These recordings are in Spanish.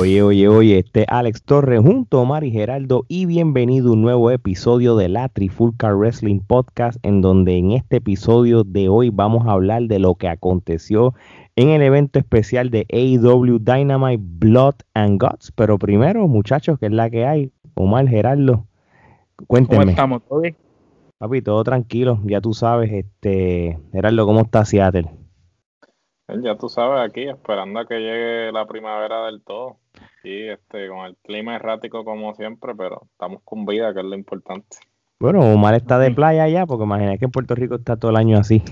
Oye, oye, oye, este Alex Torres junto a Mari Geraldo y bienvenido a un nuevo episodio de la Trifulca Wrestling Podcast en donde en este episodio de hoy vamos a hablar de lo que aconteció en el evento especial de AEW Dynamite Blood and Guts. Pero primero, muchachos, ¿qué es la que hay? Omar Geraldo, cuéntenme. ¿Cómo estamos? ¿Todo bien? Papi, todo tranquilo, ya tú sabes, este, Geraldo, ¿cómo está Seattle? Ya tú sabes, aquí esperando a que llegue la primavera del todo. Y este, con el clima errático como siempre, pero estamos con vida, que es lo importante. Bueno, Omar está de playa ya, porque imagínate que en Puerto Rico está todo el año así.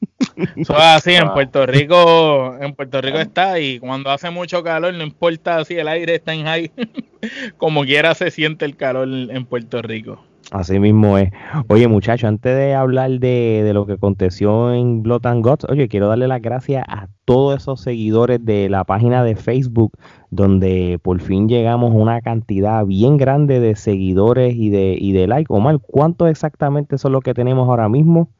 Eso es así, en Puerto Rico, en Puerto Rico está y cuando hace mucho calor, no importa si el aire está en high, como quiera se siente el calor en Puerto Rico. Así mismo es. Oye, muchachos, antes de hablar de, de, lo que aconteció en Blood and Guts, oye, quiero darle las gracias a todos esos seguidores de la página de Facebook, donde por fin llegamos a una cantidad bien grande de seguidores y de, y de likes. Omar, ¿cuántos exactamente son los que tenemos ahora mismo?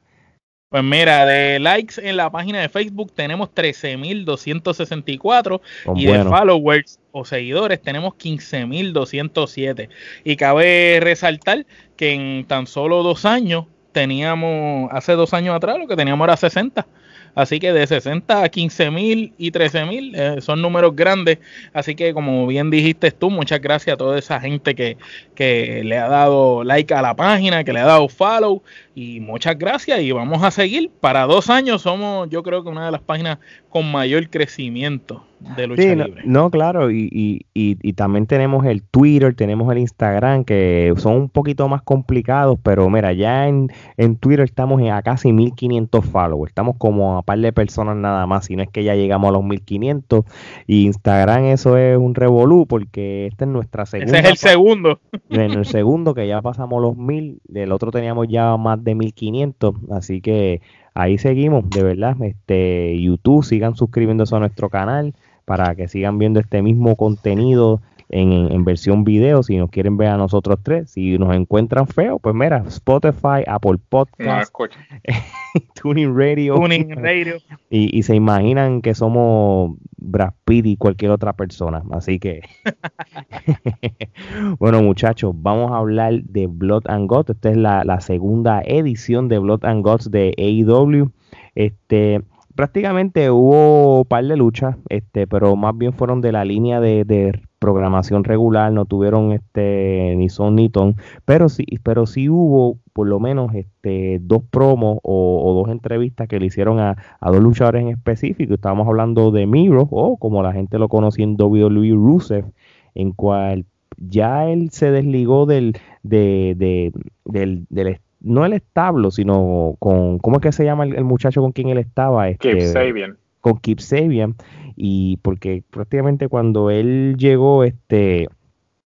Pues mira, de likes en la página de Facebook tenemos 13.264 y de followers o seguidores tenemos 15.207. Y cabe resaltar que en tan solo dos años teníamos, hace dos años atrás, lo que teníamos era 60. Así que de 60 a 15 mil y 13 mil eh, son números grandes. Así que como bien dijiste tú, muchas gracias a toda esa gente que, que le ha dado like a la página, que le ha dado follow. Y muchas gracias y vamos a seguir. Para dos años somos yo creo que una de las páginas con mayor crecimiento de lucha libre. No, claro, y, y, y, también tenemos el Twitter, tenemos el Instagram, que son un poquito más complicados, pero mira, ya en, en Twitter estamos a casi 1500 followers, estamos como a par de personas nada más, si no es que ya llegamos a los 1500, y Instagram eso es un revolú, porque esta es nuestra segunda. Ese es el segundo. En el segundo, que ya pasamos los 1000, del otro teníamos ya más de 1500, así que ahí seguimos, de verdad, este YouTube, sigan suscribiéndose a nuestro canal para que sigan viendo este mismo contenido en, versión video, si nos quieren ver a nosotros tres, si nos encuentran feo, pues mira, Spotify, Apple Podcast, Tuning Radio, Radio. Y, y, se imaginan que somos Brad Pitt y cualquier otra persona, así que bueno muchachos, vamos a hablar de Blood and Guts, esta es la, la segunda edición de Blood and Guts de AEW, este prácticamente hubo un par de luchas, este, pero más bien fueron de la línea de, programación regular, no tuvieron este ni son ni ton, pero sí, pero sí hubo por lo menos este dos promos o, dos entrevistas que le hicieron a, dos luchadores en específico. Estábamos hablando de Miro, o como la gente lo conoció en WWE Rusev, en cual ya él se desligó del, de, de, del, del no el establo, sino con, ¿cómo es que se llama el, muchacho con quien él estaba? Este, Keep Sabian. Con Keep Sabian. Y porque prácticamente cuando él llegó, este,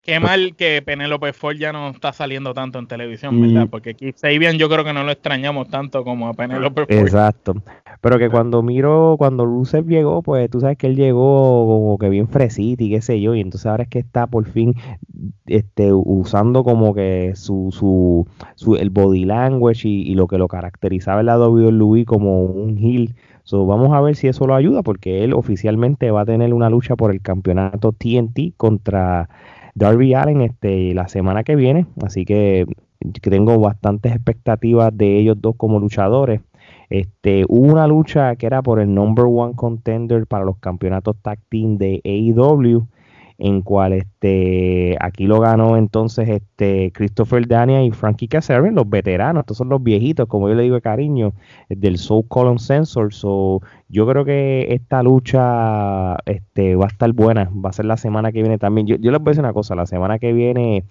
Qué mal que Penélope Ford ya no está saliendo tanto en televisión, ¿verdad? Porque Keith Sabian yo creo que no lo extrañamos tanto como a Penélope Ford. Exacto. Pero que cuando miro, cuando Rusev llegó, pues tú sabes que él llegó como que bien fresito y qué sé yo, y entonces ahora es que está por fin este, usando como que su, su, su el body language y, lo que lo caracterizaba en la WWE como un heel. So, vamos a ver si eso lo ayuda, porque él oficialmente va a tener una lucha por el campeonato TNT contra Darby Allen este, la semana que viene, así que tengo bastantes expectativas de ellos dos como luchadores. Este, hubo una lucha que era por el number one contender para los campeonatos tag team de AEW en cual este aquí lo ganó entonces este Christopher Dania y Frankie Kazarian, los veteranos, estos son los viejitos, como yo le digo de cariño, del Soul Column Sensor. So, yo creo que esta lucha este, va a estar buena, va a ser la semana que viene también. Yo, yo les voy a decir una cosa, la semana que viene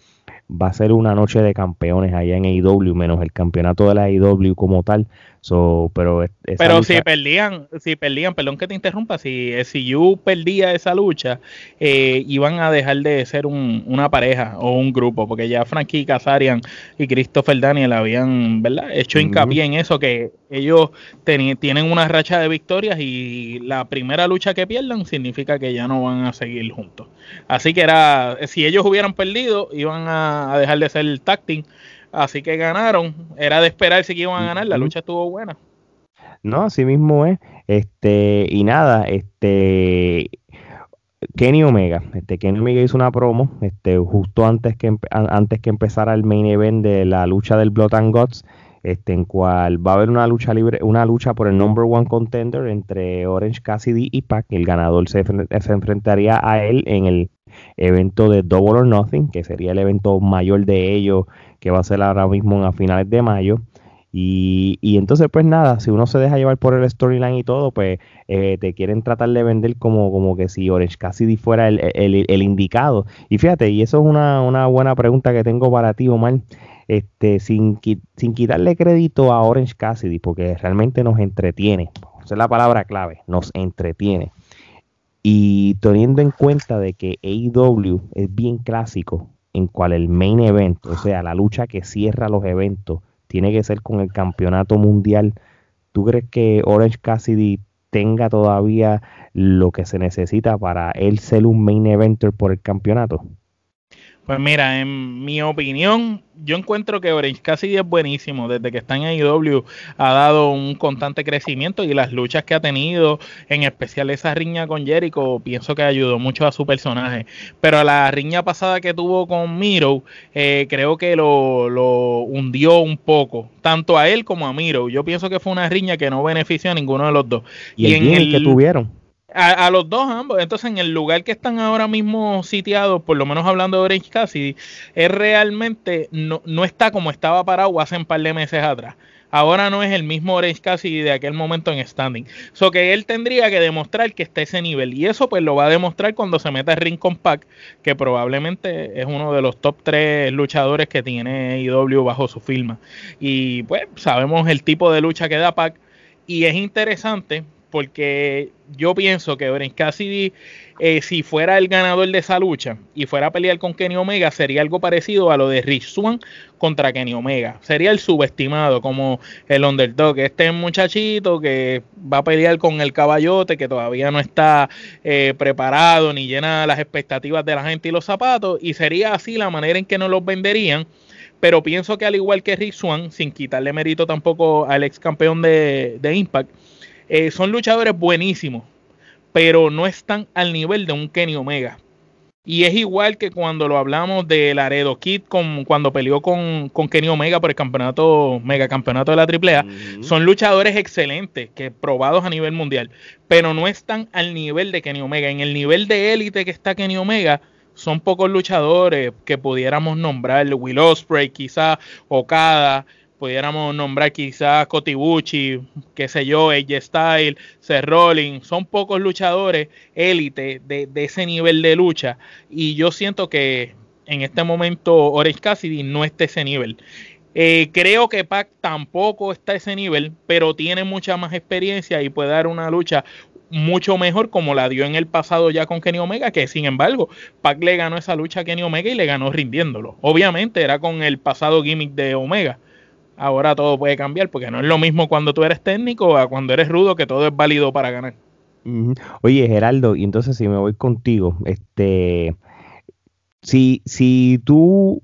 va a ser una noche de campeones allá en AEW, menos el campeonato de la AEW como tal. So, pero pero si perdían, si perdían, perdón que te interrumpa, si SCU perdía esa lucha, eh, iban a dejar de ser una pareja o un grupo, porque ya Frankie Kazarian y Christopher Daniel habían ¿verdad? hecho hincapié en eso, que ellos tienen una racha de victorias y la primera lucha que pierdan significa que ya no van a seguir juntos. Así que era, si ellos hubieran perdido, iban a, dejar de ser el tacting. Así que ganaron. Era de esperar si iban a ganar. La lucha estuvo buena. No, así mismo es. Este, y nada, este Kenny Omega, este Kenny Omega hizo una promo, este justo antes que antes que empezara el main event de la lucha del Blood and Guts, este en cual va a haber una lucha libre, una lucha por el number one contender entre Orange Cassidy y Pac. El ganador se, se enfrentaría a él en el evento de Double or Nothing, que sería el evento mayor de ellos, que va a ser ahora mismo a finales de mayo. Y, y, entonces, pues nada, si uno se deja llevar por el storyline y todo, pues eh, te quieren tratar de vender como, como que si Orange Cassidy fuera el, el, el indicado. Y fíjate, y eso es una, una, buena pregunta que tengo para ti, Omar, este, sin, sin quitarle crédito a Orange Cassidy, porque realmente nos entretiene. Esa es la palabra clave, nos entretiene. Y teniendo en cuenta de que AEW es bien clásico, en cual el main event, o sea, la lucha que cierra los eventos, tiene que ser con el campeonato mundial. ¿Tú crees que Orange Cassidy tenga todavía lo que se necesita para él ser un main eventer por el campeonato? Pues mira, en mi opinión, yo encuentro que Orange Cassidy es buenísimo. Desde que está en AEW ha dado un constante crecimiento y las luchas que ha tenido, en especial esa riña con Jericho, pienso que ayudó mucho a su personaje. Pero la riña pasada que tuvo con Miro, eh, creo que lo, lo, hundió un poco, tanto a él como a Miro. Yo pienso que fue una riña que no benefició a ninguno de los dos. Y, en el que tuvieron a, los dos ambos. Entonces, en el lugar que están ahora mismo sitiados, por lo menos hablando de Orange Cassidy, es realmente no, no está como estaba parado hace un par de meses atrás. Ahora no es el mismo Orange Cassidy de aquel momento en standing. So que él tendría que demostrar que está a ese nivel. Y eso pues lo va a demostrar cuando se meta a Ring con Pac, que probablemente es uno de los top 3 luchadores que tiene IW bajo su firma. Y pues sabemos el tipo de lucha que da Pac. Y es interesante porque yo pienso que Orange Cassidy, eh, si fuera el ganador de esa lucha y fuera a pelear con Kenny Omega, sería algo parecido a lo de Rich Swan contra Kenny Omega. Sería el subestimado, como el underdog, este muchachito que va a pelear con el caballote, que todavía no está eh, preparado ni llena las expectativas de la gente y los zapatos, y sería así la manera en que nos los venderían pero pienso que al igual que Rich Swan, sin quitarle mérito tampoco al ex campeón de Impact, eh, son luchadores buenísimos, pero no están al nivel de un Kenny Omega. Y es igual que cuando lo hablamos de Laredo Kid, con, cuando peleó con, Kenny Omega por el campeonato, mega campeonato de la AAA. Son luchadores excelentes, que probados a nivel mundial, pero no están al nivel de Kenny Omega. En el nivel de élite que está Kenny Omega, son pocos luchadores que pudiéramos nombrar, Will Ospreay, quizá Okada, pudiéramos nombrar quizás Kotibuchi, qué sé yo, AJ Style, Seth Rollins, son pocos luchadores élite de, ese nivel de lucha y yo siento que en este momento Orange Cassidy no está a ese nivel. Eh, creo que Pac tampoco está ese nivel, pero tiene mucha más experiencia y puede dar una lucha mucho mejor como la dio en el pasado ya con Kenny Omega, que sin embargo, Pac le ganó esa lucha a Kenny Omega y le ganó rindiéndolo. Obviamente era con el pasado gimmick de Omega, ahora todo puede cambiar, porque no es lo mismo cuando tú eres técnico a cuando eres rudo, que todo es válido para ganar. Oye, Geraldo, y entonces si me voy contigo, este, si, si tú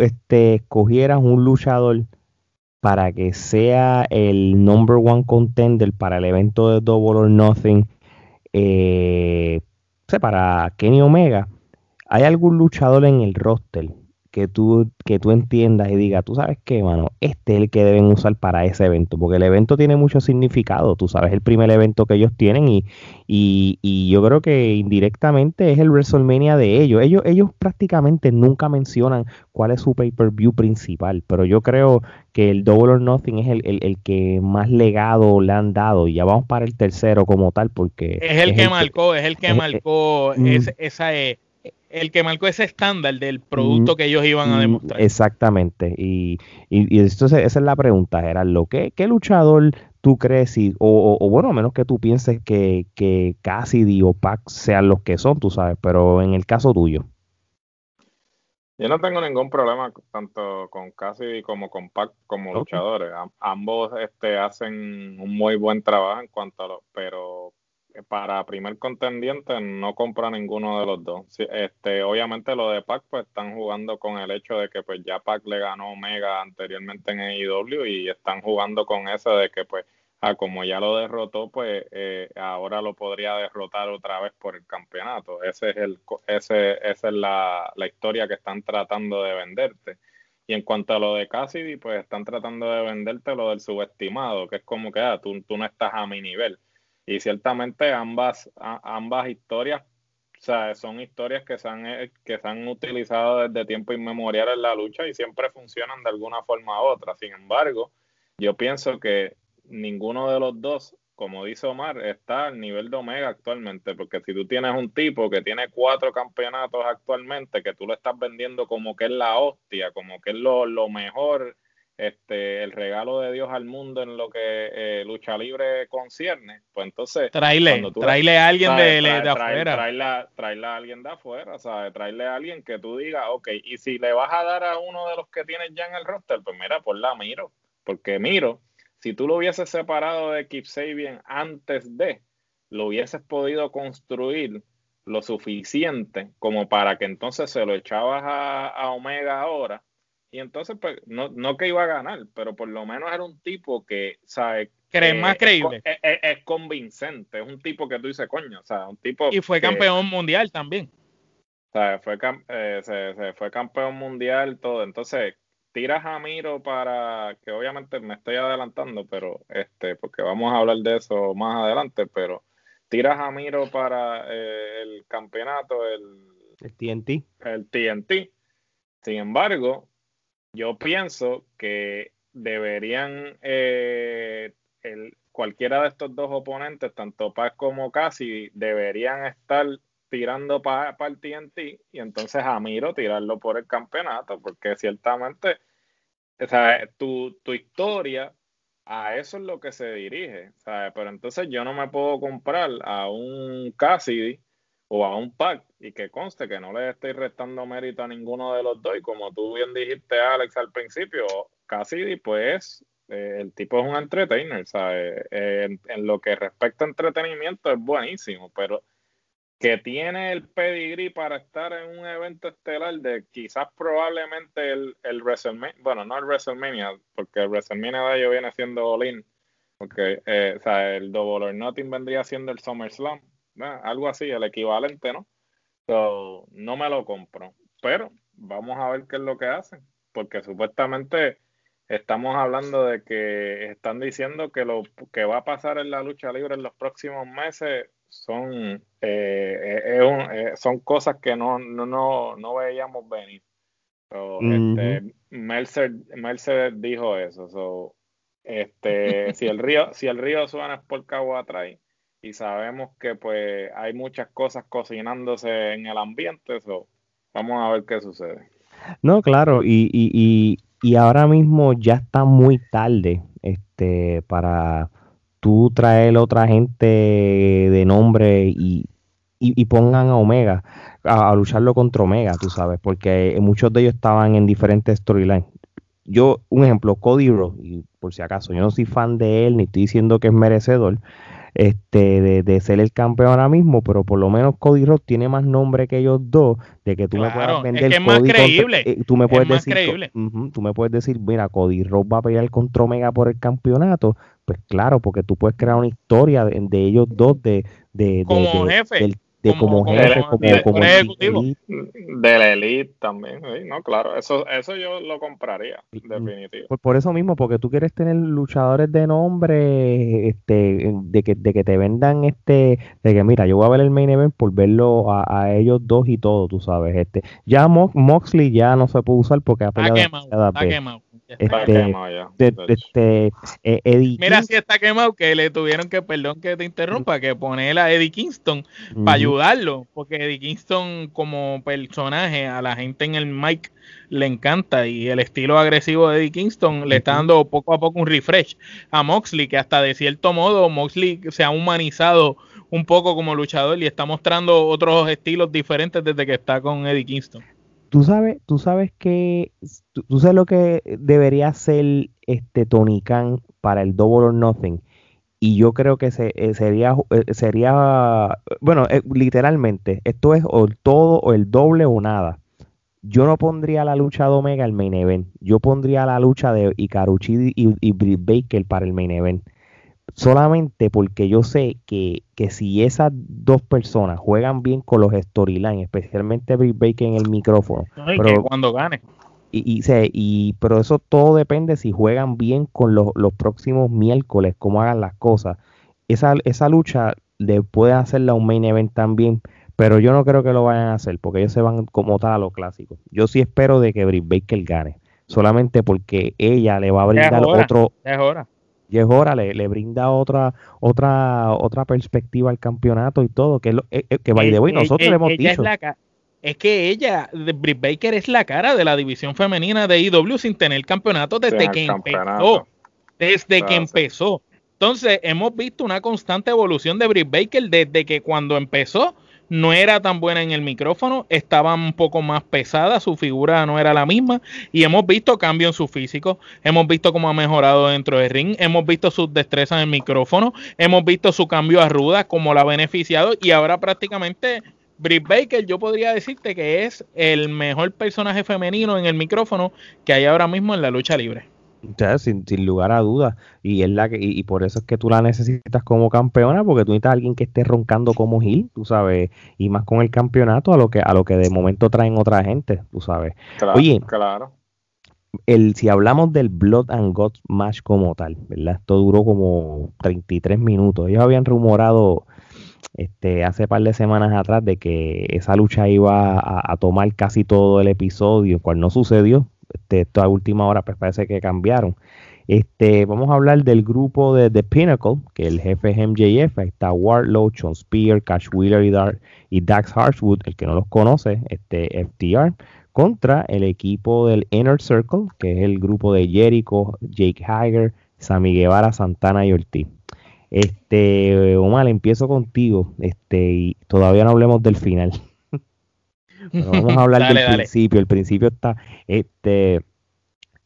este, escogieras un luchador para que sea el number one contender para el evento de Double or Nothing, eh, para Kenny Omega, ¿hay algún luchador en el roster que tú, que tú entiendas y digas, tú sabes qué, mano, este es el que deben usar para ese evento, porque el evento tiene mucho significado, tú sabes, el primer evento que ellos tienen y, y, yo creo que indirectamente es el WrestleMania de ellos. Ellos, ellos prácticamente nunca mencionan cuál es su pay-per-view principal, pero yo creo que el Double or Nothing es el, el, que más legado le han dado y ya vamos para el tercero como tal, porque... Es el que marcó, es el que marcó esa... Eh, el que marcó ese estándar del producto mm, que ellos iban a mm, demostrar. Exactamente. Y, y, entonces esa es la pregunta, Gerardo. ¿Qué, qué luchador tú crees, y, o, o, bueno, a menos que tú pienses que, que Cassidy o Pac sean los que son, tú sabes, pero en el caso tuyo? Yo no tengo ningún problema tanto con Cassidy como con Pac como luchadores. ambos este, hacen un muy buen trabajo en cuanto a lo, pero para primer contendiente no compra ninguno de los dos. este, obviamente lo de Pac pues están jugando con el hecho de que pues ya Pac le ganó Omega anteriormente en AEW y están jugando con eso de que pues a como ya lo derrotó, pues eh, ahora lo podría derrotar otra vez por el campeonato. Ese es el, ese, esa es la, la historia que están tratando de venderte. Y en cuanto a lo de Cassidy, pues están tratando de venderte lo del subestimado, que es como que ah, tú, tú no estás a mi nivel. Y ciertamente ambas, ambas historias o sea, son historias que se, han, eh, que se han utilizado desde tiempo inmemorial en la lucha y siempre funcionan de alguna forma u otra. Sin embargo, yo pienso que ninguno de los dos, como dice Omar, está al nivel de Omega actualmente, porque si tú tienes un tipo que tiene cuatro campeonatos actualmente, que tú lo estás vendiendo como que es la hostia, como que es lo, lo mejor este, el regalo de Dios al mundo en lo que eh, lucha libre concierne, pues entonces... Traile, traile a alguien de, de, afuera. Traile, a alguien de afuera, ¿sabes? Traile a alguien que tú digas, ok, y si le vas a dar a uno de los que tienes ya en el roster, pues mira, por la Miro, porque Miro, si tú lo hubieses separado de Keep Sabian antes de, lo hubieses podido construir lo suficiente como para que entonces se lo echabas a, a Omega ahora y entonces, pues, no, no que iba a ganar, pero por lo menos era un tipo que, ¿sabes? ¿Crees más creíble? Es, convincente, es un tipo que tú dices, coño, o sea, un tipo. Y fue campeón mundial también. O sea, fue, eh, se, fue campeón mundial, todo. Entonces, tiras a Miro para, que obviamente me estoy adelantando, pero este, porque vamos a hablar de eso más adelante, pero tiras a Miro para eh, el campeonato, el, el TNT. El TNT. Sin embargo, yo pienso que deberían eh, el, cualquiera de estos dos oponentes, tanto Paz como Casi, deberían estar tirando para el TNT y entonces a Miro tirarlo por el campeonato, porque ciertamente o sea, tu, tu historia a eso es lo que se dirige, ¿sabes? pero entonces yo no me puedo comprar a un Cassidy o a un pack y que conste que no le estoy restando mérito a ninguno de los dos y como tú bien dijiste Alex al principio, Cassidy pues eh, el tipo es un entertainer, ¿sabes? Eh, en, lo que respecta a entretenimiento es buenísimo, pero que tiene el pedigree para estar en un evento estelar de quizás probablemente el, el WrestleMania, bueno, no el WrestleMania, porque el WrestleMania de ellos viene siendo All porque eh, o sea, el Double or Nothing vendría siendo el SummerSlam, algo así, el equivalente, ¿no? So, no me lo compro, pero vamos a ver qué es lo que hacen, porque supuestamente estamos hablando de que están diciendo que lo que va a pasar en la lucha libre en los próximos meses son, eh, eh, eh, son cosas que no, no, no, veíamos venir. este, Mercer, dijo eso. So, este, si el río, si el río suena es por cabo atrás y sabemos que pues hay muchas cosas cocinándose en el ambiente, eso vamos a ver qué sucede. No, claro, y, y, y, ahora mismo ya está muy tarde este, para tú traer otra gente de nombre y, y, pongan a Omega, a, lucharlo contra Omega, tú sabes, porque muchos de ellos estaban en diferentes storylines. Yo, un ejemplo, Cody Rhodes, por si acaso, yo no soy fan de él, ni estoy diciendo que es merecedor, este, de, ser el campeón ahora mismo, pero por lo menos Cody Rhodes tiene más nombre que ellos dos, de que tú me puedas vender es más creíble. Eh, tú me puedes decir, tú me puedes decir, mira, Cody Rhodes va a pelear contra Omega por el campeonato, pues claro, porque tú puedes crear una historia de, ellos dos de, de, como jefe de como, jefe, como, de, como ejecutivo. De la elite también, no, claro, eso, eso yo lo compraría, definitivo. Por, por, eso mismo, porque tú quieres tener luchadores de nombre, este, de que, de que te vendan este, de que mira, yo voy a ver el main event por verlo a, a ellos dos y todo, tú sabes, este, ya Moxley ya no se puede usar porque ha peleado está quemado, este, este, eh, Eddie Mira si está quemado que le tuvieron que, perdón que te interrumpa, que poner a Eddie Kingston para ayudarlo, porque Eddie Kingston como personaje a la gente en el mic le encanta y el estilo agresivo de Eddie Kingston le está dando poco a poco un refresh a Moxley, que hasta de cierto modo Moxley se ha humanizado un poco como luchador y está mostrando otros estilos diferentes desde que está con Eddie Kingston. Tú sabes, tú sabes que, tú, sabes lo que debería ser este Tony Khan para el Double or Nothing. Y yo creo que se, eh, sería, eh, sería, bueno, eh, literalmente, esto es o el todo o el doble o nada. Yo no pondría la lucha de Omega el main event. Yo pondría la lucha de Ikaruchi y, y Britt Baker para el main event solamente porque yo sé que, que si esas dos personas juegan bien con los storylines, especialmente Britt Baker en el micrófono, pero, cuando gane. Y, y, y, pero eso todo depende si juegan bien con los, los próximos miércoles, cómo hagan las cosas. Esa, esa lucha le puede hacerla un main event también, pero yo no creo que lo vayan a hacer porque ellos se van como tal a lo clásico. Yo sí espero de que Britt Baker gane, solamente porque ella le va a brindar otro. Es hora y es hora, le, brinda otra otra otra perspectiva al campeonato y todo, que, lo, eh, eh, que by the way, nosotros le hemos dicho. Es, que ella, Britt Baker es la cara de la división femenina de IW sin tener campeonato desde que empezó. Desde que empezó. Entonces, hemos visto una constante evolución de Britt Baker desde que cuando empezó no era tan buena en el micrófono, estaba un poco más pesada, su figura no era la misma y hemos visto cambio en su físico, hemos visto cómo ha mejorado dentro del ring, hemos visto sus destrezas en el micrófono, hemos visto su cambio a ruda, cómo la ha beneficiado y ahora prácticamente Britt Baker yo podría decirte que es el mejor personaje femenino en el micrófono que hay ahora mismo en la lucha libre sin, sin, lugar a dudas. Y, es la que, y, por eso es que tú la necesitas como campeona, porque tú necesitas a alguien que esté roncando como Gil, tú sabes, y más con el campeonato a lo que, a lo que de momento traen otra gente, tú sabes. Oye, claro. El, si hablamos del Blood and Guts match como tal, ¿verdad? Esto duró como 33 minutos. Ellos habían rumorado este, hace par de semanas atrás de que esa lucha iba a, a tomar casi todo el episodio, cual no sucedió este, esta última hora pues parece que cambiaron. Este, vamos a hablar del grupo de The Pinnacle, que el jefe es MJF, está Wardlow, Sean Spear, Cash Wheeler y, y Dax Harshwood, el que no los conoce, este FTR, contra el equipo del Inner Circle, que es el grupo de Jericho, Jake Hager, Sammy Guevara, Santana y Ortiz. Este, Omar, empiezo contigo, este, y todavía no hablemos del final vamos a hablar del principio. El principio está, este,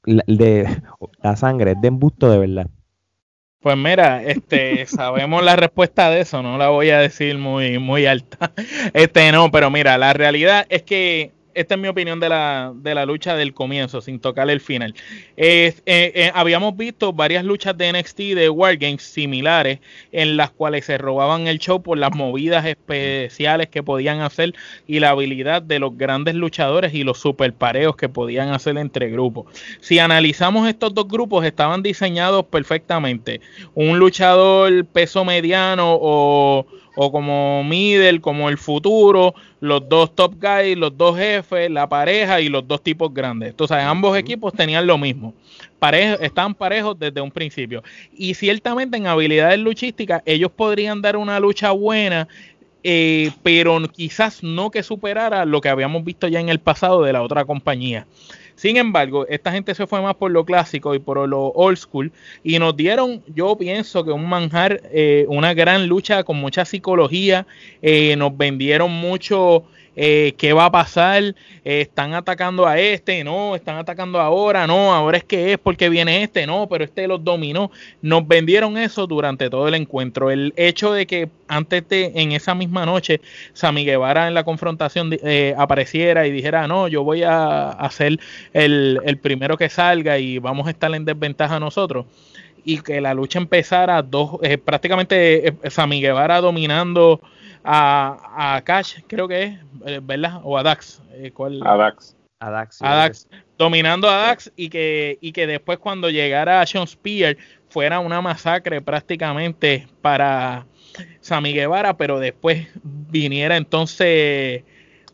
la, de la sangre es de embusto de verdad. Pues mira, este, sabemos la respuesta de eso, no la voy a decir muy, muy alta. Este, no, pero mira, la realidad es que esta es mi opinión de la, de la lucha del comienzo, sin tocar el final. Eh, eh, habíamos visto varias luchas de NXT de Wargames similares en las cuales se robaban el show por las movidas especiales que podían hacer y la habilidad de los grandes luchadores y los super pareos que podían hacer entre grupos. Si analizamos estos dos grupos, estaban diseñados perfectamente. Un luchador peso mediano o o como middle, como el futuro, los dos top guys, los dos jefes, la pareja y los dos tipos grandes. Entonces, ambos equipos tenían lo mismo. estaban parejos desde un principio. Y ciertamente en habilidades luchísticas, ellos podrían dar una lucha buena, eh, pero quizás no que superara lo que habíamos visto ya en el pasado de la otra compañía. Sin embargo, esta gente se fue más por lo clásico y por lo old school y nos dieron, yo pienso que un manjar, eh, una gran lucha con mucha psicología, eh, nos vendieron mucho eh, qué va a pasar, eh, están atacando a este, no, están atacando ahora, no, ahora es que es porque viene este, no, pero este los dominó. Nos vendieron eso durante todo el encuentro. El hecho de que antes de, en esa misma noche, Sammy Guevara en la confrontación eh, apareciera y dijera, no, yo voy a hacer el, el primero que salga y vamos a estar en desventaja nosotros y que la lucha empezara dos, prácticamente Sammy Guevara dominando a, a Cash, creo que es, eh, ¿verdad? O a Dax. Eh, A Dax. A Dax, a Dax dominando a Dax y que, y que después cuando llegara a Sean Spear fuera una masacre prácticamente para Sammy Guevara, pero después viniera entonces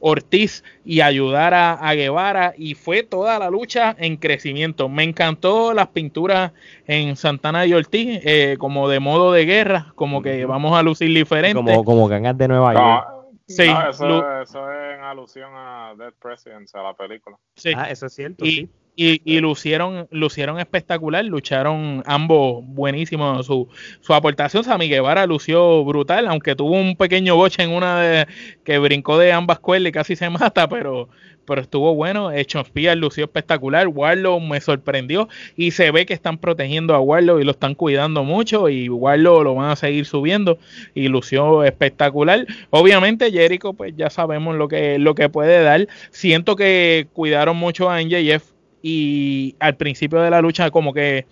Ortiz y ayudar a, Guevara y fue toda la lucha en crecimiento. Me encantó las pinturas en Santana y Ortiz eh, como de modo de guerra, como que vamos a lucir diferente. Como, como gangas de Nueva York. Sí, eso, es en alusión a Dead Presidents, a la película. Sí. Ah, eso es cierto. Y, sí. Y, y, lucieron, lucieron espectacular, lucharon ambos buenísimos. Su, su aportación, Sammy Guevara lució brutal, aunque tuvo un pequeño boche en una de que brincó de ambas cuerdas y casi se mata, pero pero estuvo bueno. Hecho lució espectacular. Warlow me sorprendió y se ve que están protegiendo a Warlow y lo están cuidando mucho y Warlow lo van a seguir subiendo y lució espectacular. Obviamente Jericho pues ya sabemos lo que, lo que puede dar. Siento que cuidaron mucho a NJF y al principio de la lucha como que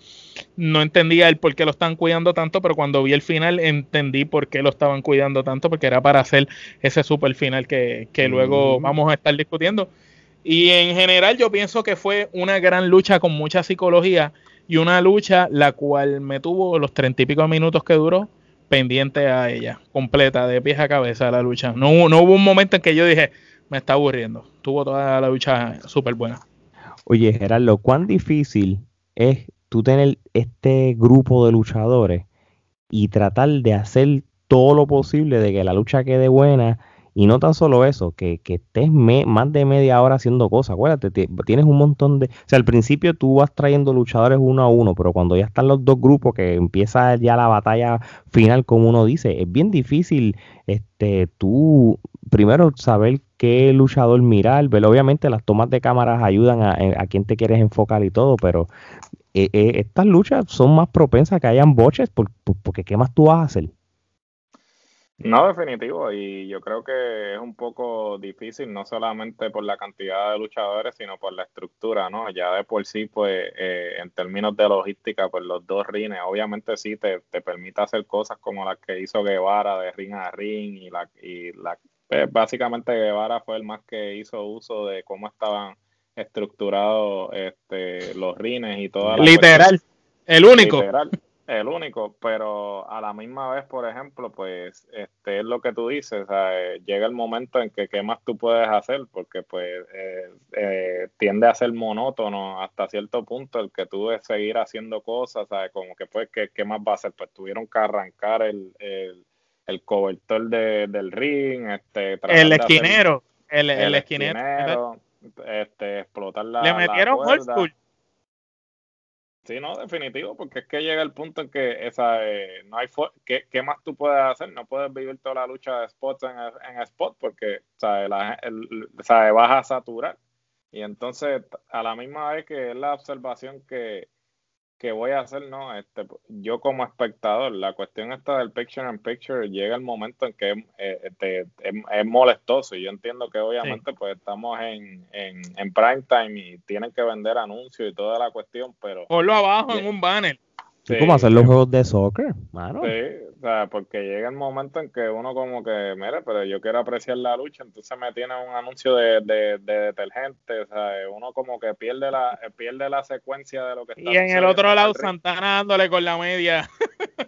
no entendía el por qué lo estaban cuidando tanto, pero cuando vi el final entendí por qué lo estaban cuidando tanto, porque era para hacer ese super final que, luego mm. vamos a estar discutiendo. Y en general yo pienso que fue una gran lucha con mucha psicología y una lucha la cual me tuvo los treinta y pico minutos que duró pendiente a ella, completa, de pies a cabeza la lucha. No, no hubo un momento en que yo dije, me está aburriendo. Tuvo toda la lucha súper buena. Oye, Gerardo, ¿cuán difícil es tú tener este grupo de luchadores y tratar de hacer todo lo posible de que la lucha quede buena? Y no tan solo eso, que, estés más de media hora haciendo cosas. Acuérdate, tienes un montón de... O sea, al principio tú vas trayendo luchadores uno a uno, pero cuando ya están los dos grupos, que empieza ya la batalla final, como uno dice, es bien difícil este, tú primero saber qué luchador mirar, pero obviamente las tomas de cámaras ayudan a, a quién te quieres enfocar y todo, pero eh, eh, estas luchas son más propensas a que hayan boches porque ¿qué más tú vas a hacer? No, definitivo, y yo creo que es un poco difícil, no solamente por la cantidad de luchadores, sino por la estructura, ¿no? Ya de por sí, pues, eh, en términos de logística, pues los dos rines, obviamente sí te, te permite hacer cosas como las que hizo Guevara de ring a ring, y la, y la pues, básicamente Guevara fue el más que hizo uso de cómo estaban estructurados este, los rines y toda la Literal, el único. Literal el único, pero a la misma vez, por ejemplo, pues este es lo que tú dices, eh, llega el momento en que qué más tú puedes hacer, porque pues eh, eh, tiende a ser monótono hasta cierto punto el que tú debes seguir haciendo cosas, ¿sabes? Como que pues, ¿qué, qué más va a hacer? Pues tuvieron que arrancar el, el, el cobertor de, del ring, este, el esquinero, el, el, esquinero, este, explotar la Le metieron la Sí, no, definitivo, porque es que llega el punto en que esa eh, no hay ¿qué, ¿qué, más tú puedes hacer? No puedes vivir toda la lucha de spots en, en spot porque el, vas a saturar. Y entonces, a la misma vez que es la observación que, que voy a hacer, no, este, yo como espectador, la cuestión esta del picture in picture llega el momento en que eh, este, es, molestoso y yo entiendo que obviamente pues estamos en, en, en, prime time y tienen que vender anuncios y toda la cuestión, pero... Ponlo abajo en un banner. Sí, ¿Cómo hacer los juegos de soccer? Mano. Sí, o sea, porque llega el momento en que uno como que, mire, pero yo quiero apreciar la lucha, entonces me tiene un anuncio de, de, detergente, o sea, uno como que pierde la pierde la secuencia de lo que está Y en el otro lado Santana dándole con la media.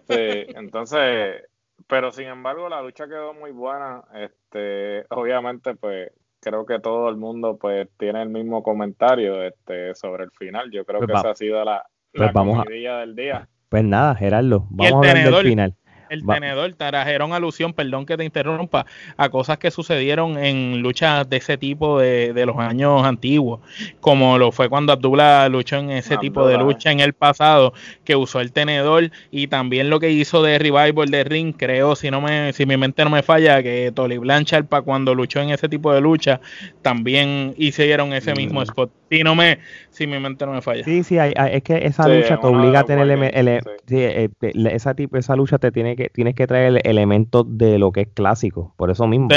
Sí, entonces, pero sin embargo la lucha quedó muy buena, este, obviamente pues creo que todo el mundo pues tiene el mismo comentario este sobre el final, yo creo pues que esa ha sido la, pues la del día. Pues nada, Gerardo, vamos a hablar del final el tenedor, trajeron alusión, perdón que te interrumpa, a cosas que sucedieron en luchas de ese tipo de, de los años antiguos, como lo fue cuando Abdullah luchó en ese tipo de lucha en el pasado, que usó el tenedor, y también lo que hizo de Revival de Ring, creo, si no me, si mi mente no me falla, que Tolly Blanchard para cuando luchó en ese tipo de lucha, también hicieron ese mismo mm. spot. Si no me, si mi mente no me falla. Sí, sí, es que esa lucha te obliga a tener el, eh, esa tipo, esa lucha te tiene que tienes que traer elementos de lo que es clásico, por eso mismo.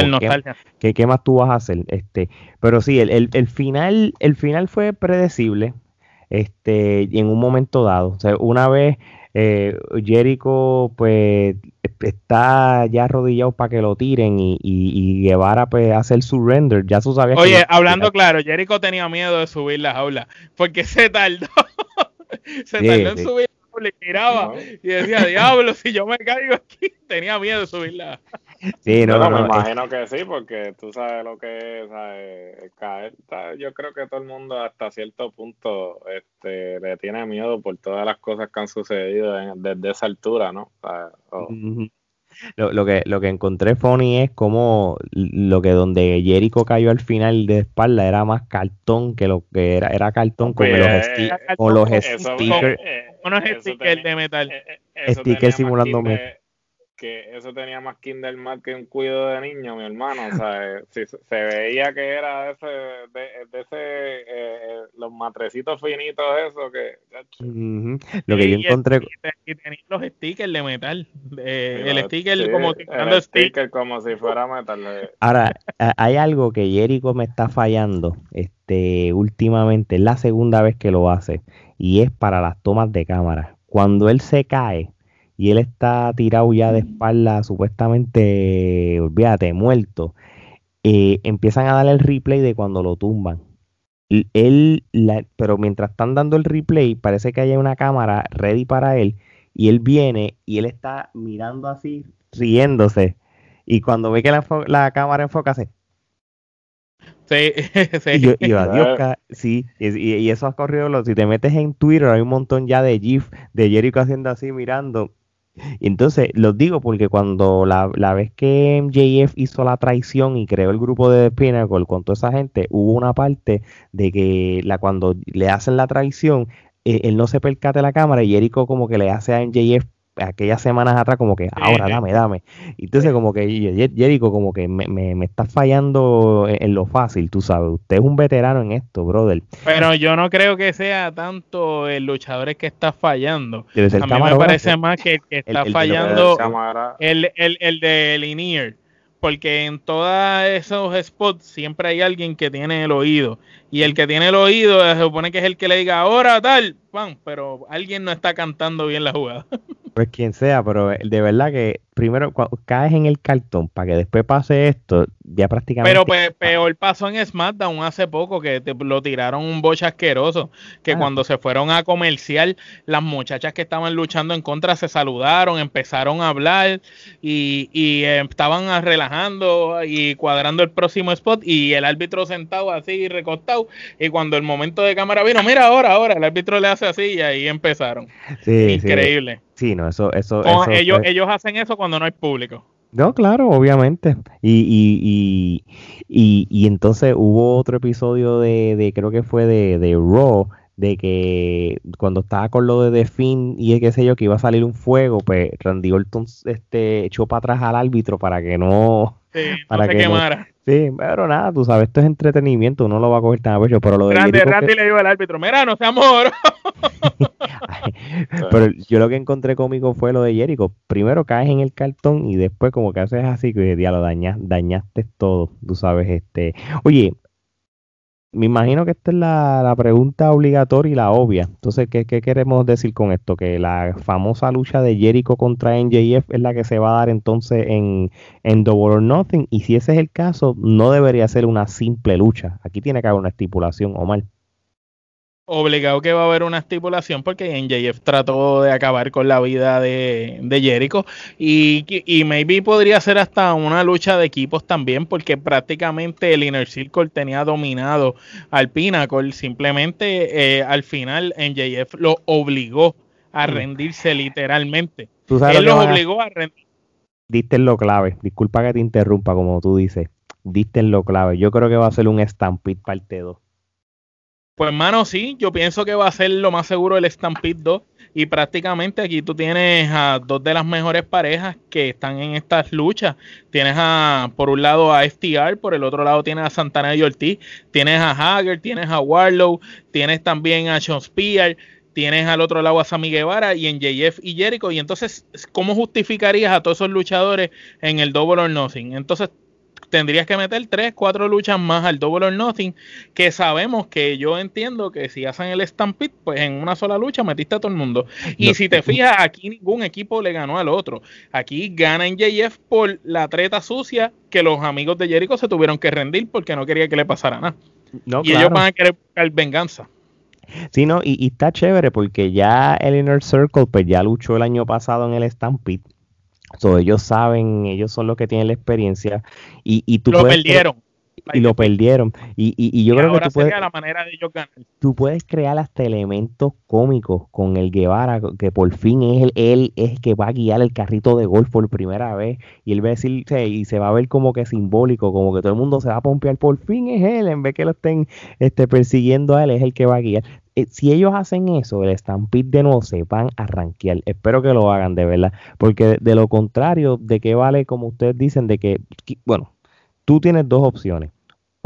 ¿qué, ¿qué, más tú vas a hacer? Este, pero sí, el, el, final, el final fue predecible, este, en un momento dado. O sea, una vez eh, Jericho pues está ya arrodillado para que lo tiren y, y, Guevara pues hace el surrender, ya tú sabías Oye, hablando claro, Jericho tenía miedo de subir la jaula porque se tardó, se tardó en subir le miraba y decía, diablo, si yo me caigo aquí, tenía miedo de subirla. Sí, no, me imagino que sí, porque tú sabes lo que es caer. Yo creo que todo el mundo hasta cierto punto este, le tiene miedo por todas las cosas que han sucedido desde esa altura, ¿no? Lo, lo, que, lo que encontré funny es como lo que donde Jericho cayó al final de espalda era más cartón que lo que era, era cartón con los, pues, con los stickers. Unos stickers de metal. stickers simulando que, que eso tenía más Kindermat que un cuido de niño, mi hermano. O sea, si, se veía que era de ese, de, ese eh, eh, los matrecitos finitos, eso que. Lo que yo encontré. Y, tenía los stickers de metal. el sticker como si el sticker como si fuera metal. Ahora, hay algo que Jericho me está fallando. Este, últimamente, es la segunda vez que lo hace. Y es para las tomas de cámara. Cuando él se cae y él está tirado ya de espalda, supuestamente, olvídate, muerto, eh, empiezan a darle el replay de cuando lo tumban. Él, pero mientras están dando el replay, parece que hay una cámara ready para él, y él viene y él está mirando así, riéndose, y cuando ve que la, cámara enfoca, hace... Sí, sí. Y, adiós, sí, y, eso ha corrido, si te metes en Twitter hay un montón ya de GIF de Jericho haciendo así, mirando, y entonces los digo porque cuando la, la, vez que MJF hizo la traición y creó el grupo de Pinnacle con toda esa gente, hubo una parte de que la cuando le hacen la traición, eh, él no se percate la cámara y Jericho como que le hace a MJF aquellas semanas atrás como que ahora dame, dame. Entonces como que Jericho como que me, me, está fallando en, lo fácil, tú sabes, usted es un veterano en esto, brother. Pero yo no creo que sea tanto el luchador que está fallando. a mí me parece más que el que está fallando el, el, el, de Linear porque en todos esos spots siempre hay alguien que tiene el oído. Y el que tiene el oído se supone que es el que le diga ahora tal, pan, pero alguien no está cantando bien la jugada. Pues quien sea, pero de verdad que primero caes en el cartón para que después pase esto, ya prácticamente. Pero peor pasó en SmackDown hace poco que te, lo tiraron un boche asqueroso. Que ah. cuando se fueron a comercial, las muchachas que estaban luchando en contra se saludaron, empezaron a hablar y, y eh, estaban relajando y cuadrando el próximo spot. Y el árbitro sentado así recostado. Y cuando el momento de cámara vino, mira ahora, ahora, el árbitro le hace así y ahí empezaron. Increíble. Sí, no, eso, eso, ellos, ellos hacen eso cuando no hay público. No, claro, obviamente. Y, y, y, y, entonces hubo otro episodio de, de creo que fue de, de Raw, de que cuando estaba con lo de The Finn y qué sé yo, que iba a salir un fuego, pues Randy Orton este, echó para atrás al árbitro para que no... para que quemara. Sí, pero nada, tú sabes, esto es entretenimiento, uno lo va a coger tan a pecho, pero lo de Randy, Randy le dijo al árbitro, mira, no se amor. pero yo lo que encontré cómico fue lo de Jericho. Primero caes en el cartón y después como que haces así, que ya lo dañas, dañaste todo, tú sabes, este. Oye, me imagino que esta es la, pregunta obligatoria y la obvia. Entonces, ¿qué, queremos decir con esto? Que la famosa lucha de Jericho contra NJF es la que se va a dar entonces en, en Double or Nothing. Y si ese es el caso, no debería ser una simple lucha. Aquí tiene que haber una estipulación, o mal obligado que va a haber una estipulación porque NJF trató de acabar con la vida de, de Jericho. Y, y, maybe podría ser hasta una lucha de equipos también porque prácticamente el Inner Circle tenía dominado al Pinnacle. Simplemente eh, al final NJF lo obligó a mm. rendirse literalmente. Él los obligó a rendirse diste lo clave. Disculpa que te interrumpa como tú dices. Diste lo clave. Yo creo que va a ser un Stampede parte 2 pues, mano, sí, yo pienso que va a ser lo más seguro el Stampede 2. Y prácticamente aquí tú tienes a dos de las mejores parejas que están en estas luchas. Tienes a, por un lado a FTR, por el otro lado tienes a Santana y Ortiz, tienes a Hager, tienes a Warlow, tienes también a Sean Spear, tienes al otro lado a Sammy Guevara y en JF y Jericho. Y entonces, ¿cómo justificarías a todos esos luchadores en el Double or Nothing? Entonces, tendrías que meter tres, cuatro luchas más al Double or Nothing, que sabemos que yo entiendo que si hacen el Stampede, pues en una sola lucha metiste a todo el mundo. Y si te fijas, aquí ningún equipo le ganó al otro. Aquí gana en JF por la treta sucia que los amigos de Jericho se tuvieron que rendir porque no quería que le pasara nada. y ellos van a querer buscar venganza. Sí, no, y, y, está chévere porque ya el Inner Circle pues ya luchó el año pasado en el Stampede ellos saben, ellos son los que tienen la experiencia. Y, y tú lo perdieron. Y, lo perdieron. Y, y, yo creo que tú puedes, la manera de ellos ganar. tú puedes crear hasta elementos cómicos con el Guevara, que por fin es el, él es el que va a guiar el carrito de golf por primera vez. Y él va a decir, y se va a ver como que simbólico, como que todo el mundo se va a pompear, por fin es él, en vez que lo estén este, persiguiendo a él, es el que va a guiar. Eh, si ellos hacen eso, el Stampede de nuevo se van a rankear. Espero que lo hagan de verdad. Porque de, lo contrario, ¿de qué vale, como ustedes dicen, de que, bueno, tú tienes dos opciones.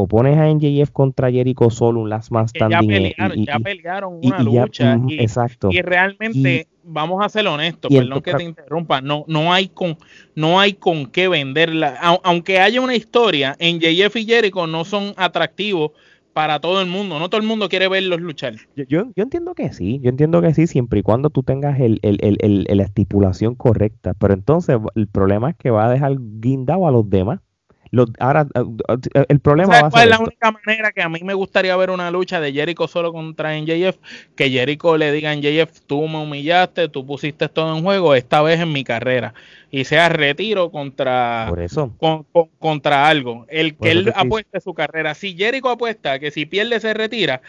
O pones a NJF contra Jericho solo, un last man standing. Ya pelearon, ya una lucha. exacto. Y realmente, vamos a ser honestos, perdón que te interrumpa, no, no, hay con, no hay con qué venderla. Aunque haya una historia, NJF y Jericho no son atractivos para todo el mundo. No todo el mundo quiere verlos luchar. Yo, yo, entiendo que sí, yo entiendo que sí, siempre y cuando tú tengas el, la estipulación correcta. Pero entonces el problema es que va a dejar guindado a los demás ahora, eh, eh, el problema va a ser. es la única manera que a mí me gustaría ver una lucha de Jericho solo contra NJF? Que Jericho le diga a NJF: Tú me humillaste, tú pusiste todo en juego, esta vez en mi carrera. Y sea retiro contra, Por eso. contra algo. El que él apueste su carrera. Si Jericho apuesta que si pierde se retira,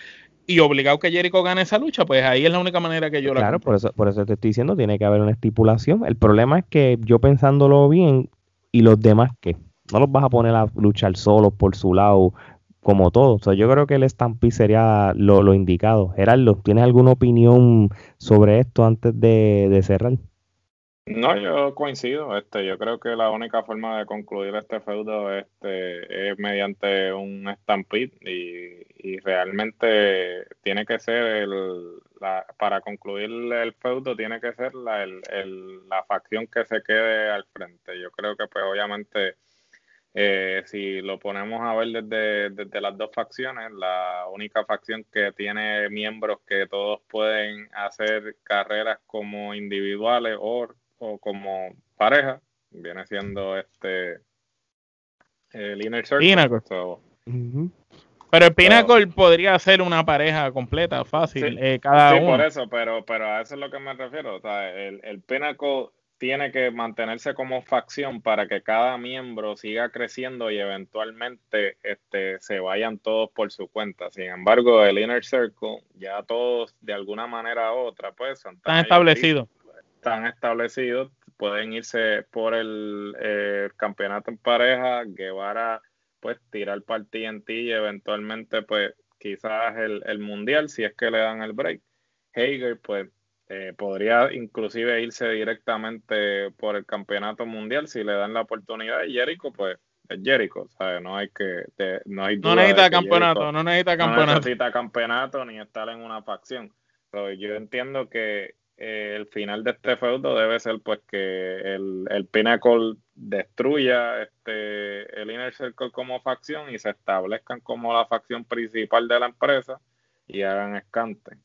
y obligado que Jericho gane esa lucha, pues ahí es la única manera que yo la Claro, por eso, por eso te estoy diciendo, tiene que haber una estipulación. El problema es que yo pensándolo bien, y los demás que no los vas a poner a luchar solos por su lado, como todo. O sea, yo creo que el Stampede sería lo, indicado. Gerardo, ¿tienes alguna opinión sobre esto antes de, cerrar? No, yo coincido. Este, yo creo que la única forma de concluir este feudo este, es mediante un Stampede y, y realmente tiene que ser el, para concluir el feudo tiene que ser la, el, la facción que se quede al frente. Yo creo que pues obviamente eh, si lo ponemos a ver desde, desde, las dos facciones, la única facción que tiene miembros que todos pueden hacer carreras como individuales o, o como pareja, viene siendo este el Inner Circle. Pero el Pinnacle podría ser una pareja completa, fácil, eh, cada sí, por eso, pero, pero a eso es lo que me refiero. O sea, el, el Pinnacle tiene que mantenerse como facción para que cada miembro siga creciendo y eventualmente este, se vayan todos por su cuenta. Sin embargo, el Inner Circle, ya todos de alguna manera u otra, pues están establecidos. Están establecidos, pueden irse por el, eh, campeonato en pareja, Guevara pues tirar para el TNT y eventualmente pues quizás el, el mundial si es que le dan el break. Hager pues eh, podría inclusive irse directamente por el campeonato mundial si le dan la oportunidad. Y Jericho, pues, es Jericho, ¿sabes? No hay que. no, hay no necesita campeonato, no necesita campeonato. No necesita campeonato ni estar en una facción. Pero yo entiendo que eh, el final de este feudo debe ser, pues, que el, el Pinnacle destruya este, el Inner Circle como facción y se establezcan como la facción principal de la empresa y hagan escante.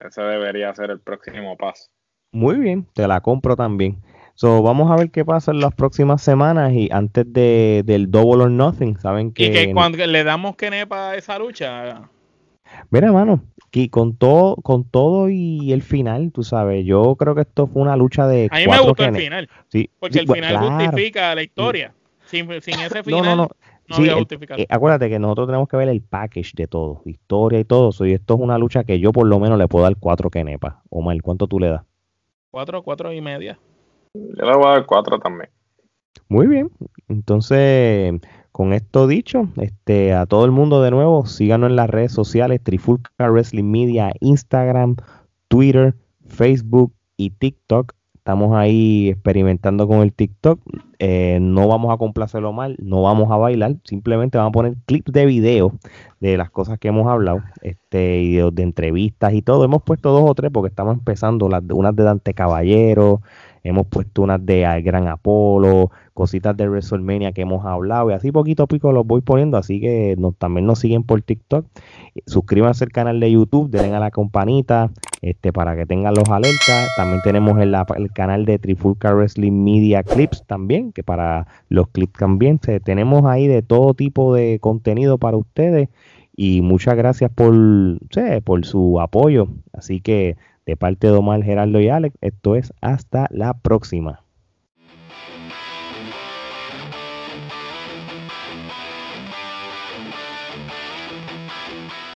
Ese debería ser el próximo paso. Muy bien, te la compro también. So, vamos a ver qué pasa en las próximas semanas y antes de, del Double or Nothing, saben que... Y que cuando le damos que nepa a esa lucha... Mira, hermano, que con todo, con todo y el final, tú sabes, yo creo que esto fue una lucha de. A mí me gustó el final. Sí, porque el final justifica la historia. Sin, sin, ese final. No, no, no. Sí, eh, acuérdate que nosotros tenemos que ver el package de todo, historia y todo eso. Y esto es una lucha que yo por lo menos le puedo dar cuatro kenepas. Omar, ¿cuánto tú le das? Cuatro, cuatro y media. Yo le voy a dar cuatro también. Muy bien. Entonces, con esto dicho, este, a todo el mundo de nuevo, síganos en las redes sociales, Trifulca Wrestling Media, Instagram, Twitter, Facebook y TikTok. Estamos ahí experimentando con el TikTok. Eh, no vamos a complacerlo mal, no vamos a bailar, simplemente vamos a poner clips de video de las cosas que hemos hablado, este, y de, entrevistas y todo. Hemos puesto dos o tres porque estamos empezando, las, unas de Dante Caballero, hemos puesto unas de Gran Apolo, cositas de WrestleMania que hemos hablado y así poquito a poco los voy poniendo, así que también nos siguen por TikTok. Suscríbanse al canal de YouTube, denle a la campanita este, para que tengan los alertas. También tenemos el, el canal de Trifulca Wrestling Media Clips también, que para los clips también tenemos ahí de todo tipo de contenido para ustedes y muchas gracias por, por su apoyo. Así que de parte de Omar, Gerardo y Alex, esto es hasta la próxima.